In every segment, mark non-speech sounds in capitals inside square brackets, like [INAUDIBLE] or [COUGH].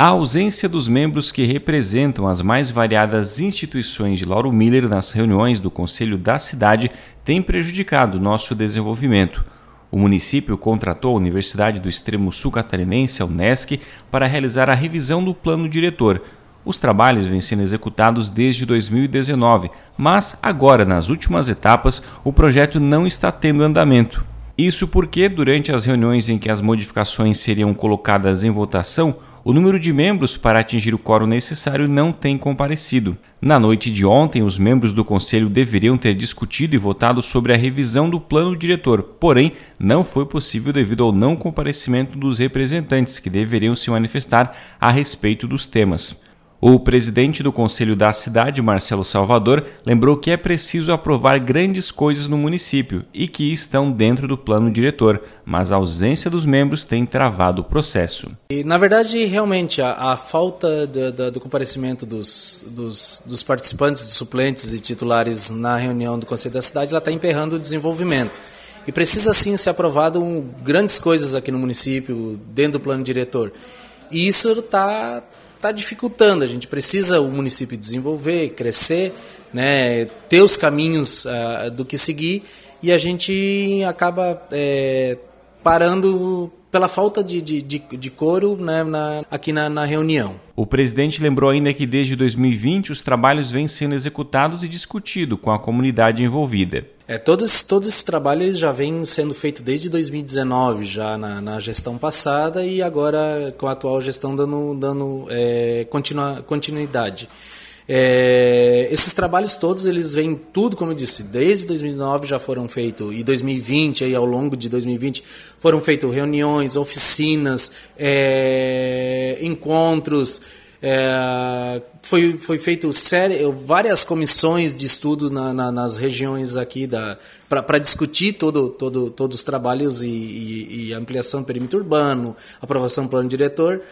A ausência dos membros que representam as mais variadas instituições de Lauro Miller nas reuniões do Conselho da cidade tem prejudicado nosso desenvolvimento. O município contratou a Universidade do Extremo Sul Catarinense, a Unesc, para realizar a revisão do plano diretor. Os trabalhos vêm sendo executados desde 2019, mas agora, nas últimas etapas, o projeto não está tendo andamento. Isso porque, durante as reuniões em que as modificações seriam colocadas em votação, o número de membros para atingir o quórum necessário não tem comparecido. Na noite de ontem, os membros do Conselho deveriam ter discutido e votado sobre a revisão do plano diretor, porém, não foi possível devido ao não comparecimento dos representantes que deveriam se manifestar a respeito dos temas. O presidente do Conselho da cidade, Marcelo Salvador, lembrou que é preciso aprovar grandes coisas no município e que estão dentro do plano diretor, mas a ausência dos membros tem travado o processo. E, na verdade, realmente, a, a falta do comparecimento dos, dos, dos, participantes, dos suplentes e titulares na reunião do Conselho da cidade, está emperrando o desenvolvimento. E precisa sim ser aprovado um, grandes coisas aqui no município, dentro do plano diretor. E isso está está dificultando. A gente precisa o município desenvolver, crescer, né, ter os caminhos uh, do que seguir e a gente acaba é, parando pela falta de, de, de, de coro né, na, aqui na, na, reunião. O presidente lembrou ainda que desde 2020 os trabalhos vêm sendo executados e discutidos com a comunidade envolvida. É, todos, todos esses trabalhos já vêm sendo feitos desde 2019, já na, na, gestão passada, e agora com a atual gestão dando, dando é, continua, continuidade. É, esses trabalhos todos, eles vêm tudo, como eu disse, desde 2009 já foram feitos, e 2020, aí ao longo de 2020, foram feitas reuniões, oficinas, é, encontros, é, foi, foi feito série, várias comissões de estudo na, na, nas regiões aqui para discutir todo, todo, todos os trabalhos e, e, e ampliação do perímetro urbano, aprovação do plano diretor.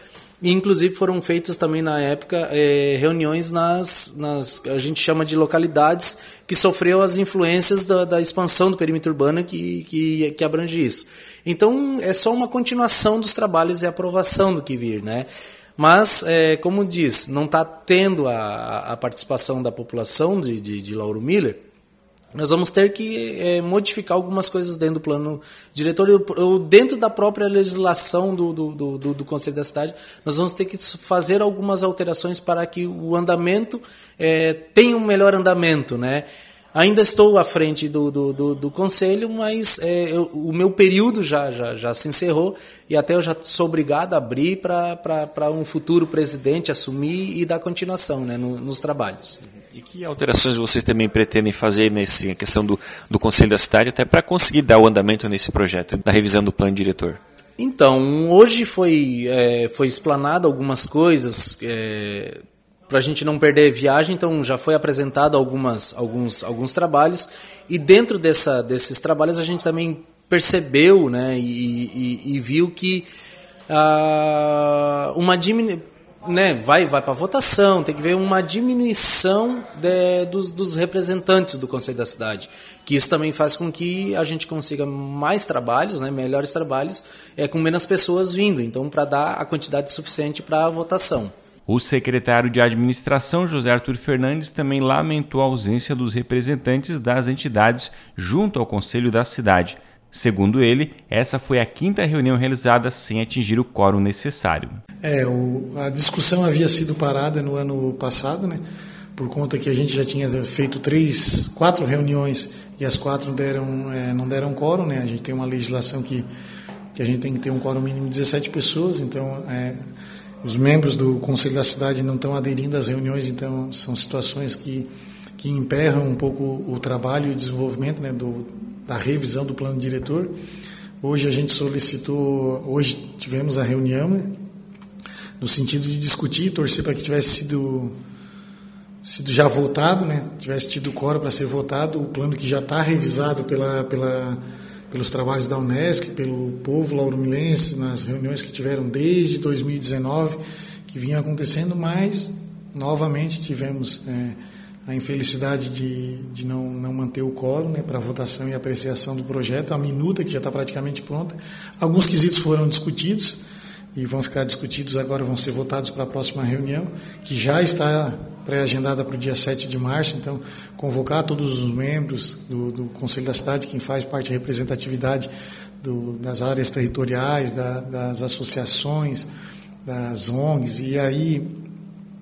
E, inclusive foram feitas também na época é, reuniões nas, nas a gente chama de localidades que sofreu as influências da, da expansão do perímetro urbano que, que, que abrange isso. Então é só uma continuação dos trabalhos e aprovação do que vir, né? Mas, é, como diz, não está tendo a, a participação da população de, de, de Lauro Miller, nós vamos ter que é, modificar algumas coisas dentro do plano diretor ou dentro da própria legislação do, do, do, do, Conselho da Cidade. Nós vamos ter que fazer algumas alterações para que o andamento é, tenha um melhor andamento, né? Ainda estou à frente do, do, do, do conselho, mas é, eu, o meu período já, já, já se encerrou e até eu já sou obrigado a abrir para um futuro presidente assumir e dar continuação né, no, nos trabalhos. E que alterações vocês também pretendem fazer nessa questão do, do Conselho da Cidade, até para conseguir dar o andamento nesse projeto, da revisão do plano diretor? Então, hoje foi, é, foi explanado algumas coisas. É, para a gente não perder viagem, então já foi apresentado algumas, alguns, alguns trabalhos e dentro dessa, desses trabalhos a gente também percebeu né, e, e, e viu que uh, uma diminu né, vai, vai para votação, tem que ver uma diminuição de, dos, dos representantes do Conselho da Cidade, que isso também faz com que a gente consiga mais trabalhos, né, melhores trabalhos, é, com menos pessoas vindo, então para dar a quantidade suficiente para a votação. O secretário de Administração, José Arthur Fernandes, também lamentou a ausência dos representantes das entidades junto ao Conselho da cidade. Segundo ele, essa foi a quinta reunião realizada sem atingir o quórum necessário. É, o, a discussão havia sido parada no ano passado, né? Por conta que a gente já tinha feito três, quatro reuniões e as quatro deram, é, não deram quórum, né? A gente tem uma legislação que, que a gente tem que ter um quórum mínimo de 17 pessoas, então é, os membros do Conselho da Cidade não estão aderindo às reuniões, então são situações que, que emperram um pouco o trabalho e o desenvolvimento né, do, da revisão do plano diretor. Hoje a gente solicitou, hoje tivemos a reunião, né, no sentido de discutir, torcer para que tivesse sido, sido já votado, né, tivesse tido coro para ser votado, o plano que já está revisado pela, pela pelos trabalhos da Unesc, pelo povo lauromilense, nas reuniões que tiveram desde 2019, que vinham acontecendo, mas novamente tivemos é, a infelicidade de, de não, não manter o quórum né, para votação e apreciação do projeto, a minuta que já está praticamente pronta. Alguns quesitos foram discutidos e vão ficar discutidos agora, vão ser votados para a próxima reunião, que já está pré-agendada para o dia 7 de março. Então, convocar todos os membros do, do Conselho da Cidade, quem faz parte da representatividade do, das áreas territoriais, da, das associações, das ONGs, e aí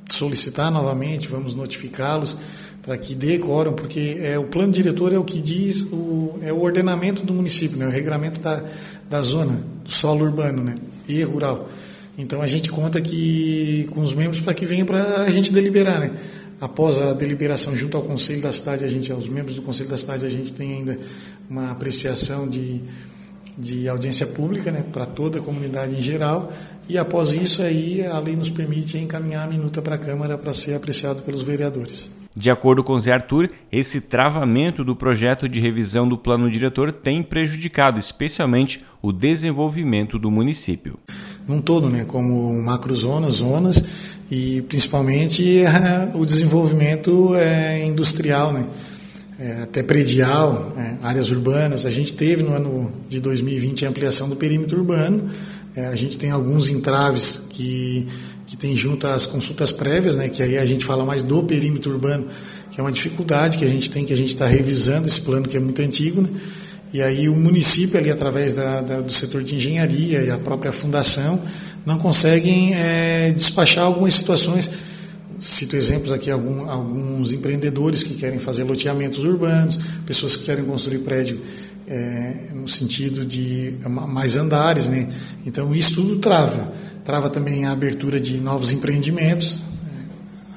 solicitar novamente, vamos notificá-los para que dê quórum, porque é, o plano diretor é o que diz, o, é o ordenamento do município, né, o regramento da, da zona, do solo urbano né, e rural. Então a gente conta que com os membros para que venham para a gente deliberar. Né. Após a deliberação junto ao Conselho da Cidade, a gente, aos membros do Conselho da Cidade, a gente tem ainda uma apreciação de, de audiência pública né, para toda a comunidade em geral. E após isso, aí, a lei nos permite encaminhar a minuta para a Câmara para ser apreciado pelos vereadores. De acordo com Zé Arthur, esse travamento do projeto de revisão do plano diretor tem prejudicado especialmente o desenvolvimento do município. Num todo, né, como macrozonas, zonas e principalmente [LAUGHS] o desenvolvimento é, industrial, né, é, até predial, é, áreas urbanas. A gente teve no ano de 2020 a ampliação do perímetro urbano. É, a gente tem alguns entraves que que tem junto às consultas prévias, né, que aí a gente fala mais do perímetro urbano, que é uma dificuldade que a gente tem, que a gente está revisando esse plano que é muito antigo, né, e aí o município ali através da, da, do setor de engenharia e a própria fundação não conseguem é, despachar algumas situações. Cito exemplos aqui, algum, alguns empreendedores que querem fazer loteamentos urbanos, pessoas que querem construir prédio é, no sentido de mais andares, né? Então isso tudo trava trava também a abertura de novos empreendimentos.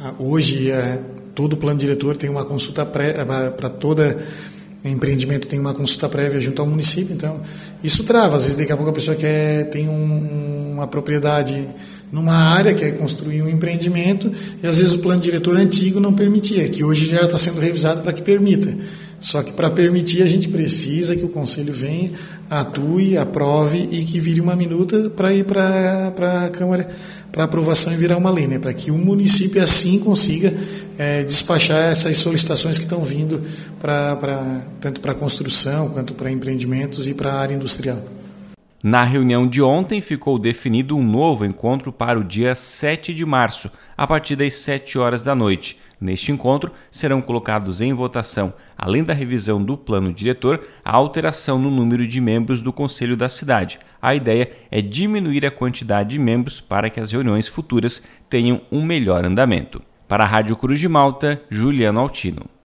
É, hoje, é, todo plano diretor tem uma consulta prévia, é, para toda empreendimento tem uma consulta prévia junto ao município, então isso trava. Às vezes, daqui a pouco a pessoa quer, tem um, uma propriedade numa área, quer construir um empreendimento, e às vezes o plano diretor antigo não permitia, que hoje já está sendo revisado para que permita. Só que para permitir, a gente precisa que o Conselho venha, atue, aprove e que vire uma minuta para ir para a Câmara para aprovação e virar uma lei, né? para que o município assim consiga é, despachar essas solicitações que estão vindo pra, pra, tanto para construção quanto para empreendimentos e para a área industrial. Na reunião de ontem ficou definido um novo encontro para o dia 7 de março, a partir das 7 horas da noite. Neste encontro serão colocados em votação, além da revisão do plano diretor, a alteração no número de membros do Conselho da cidade. A ideia é diminuir a quantidade de membros para que as reuniões futuras tenham um melhor andamento. Para a Rádio Cruz de Malta, Juliano Altino.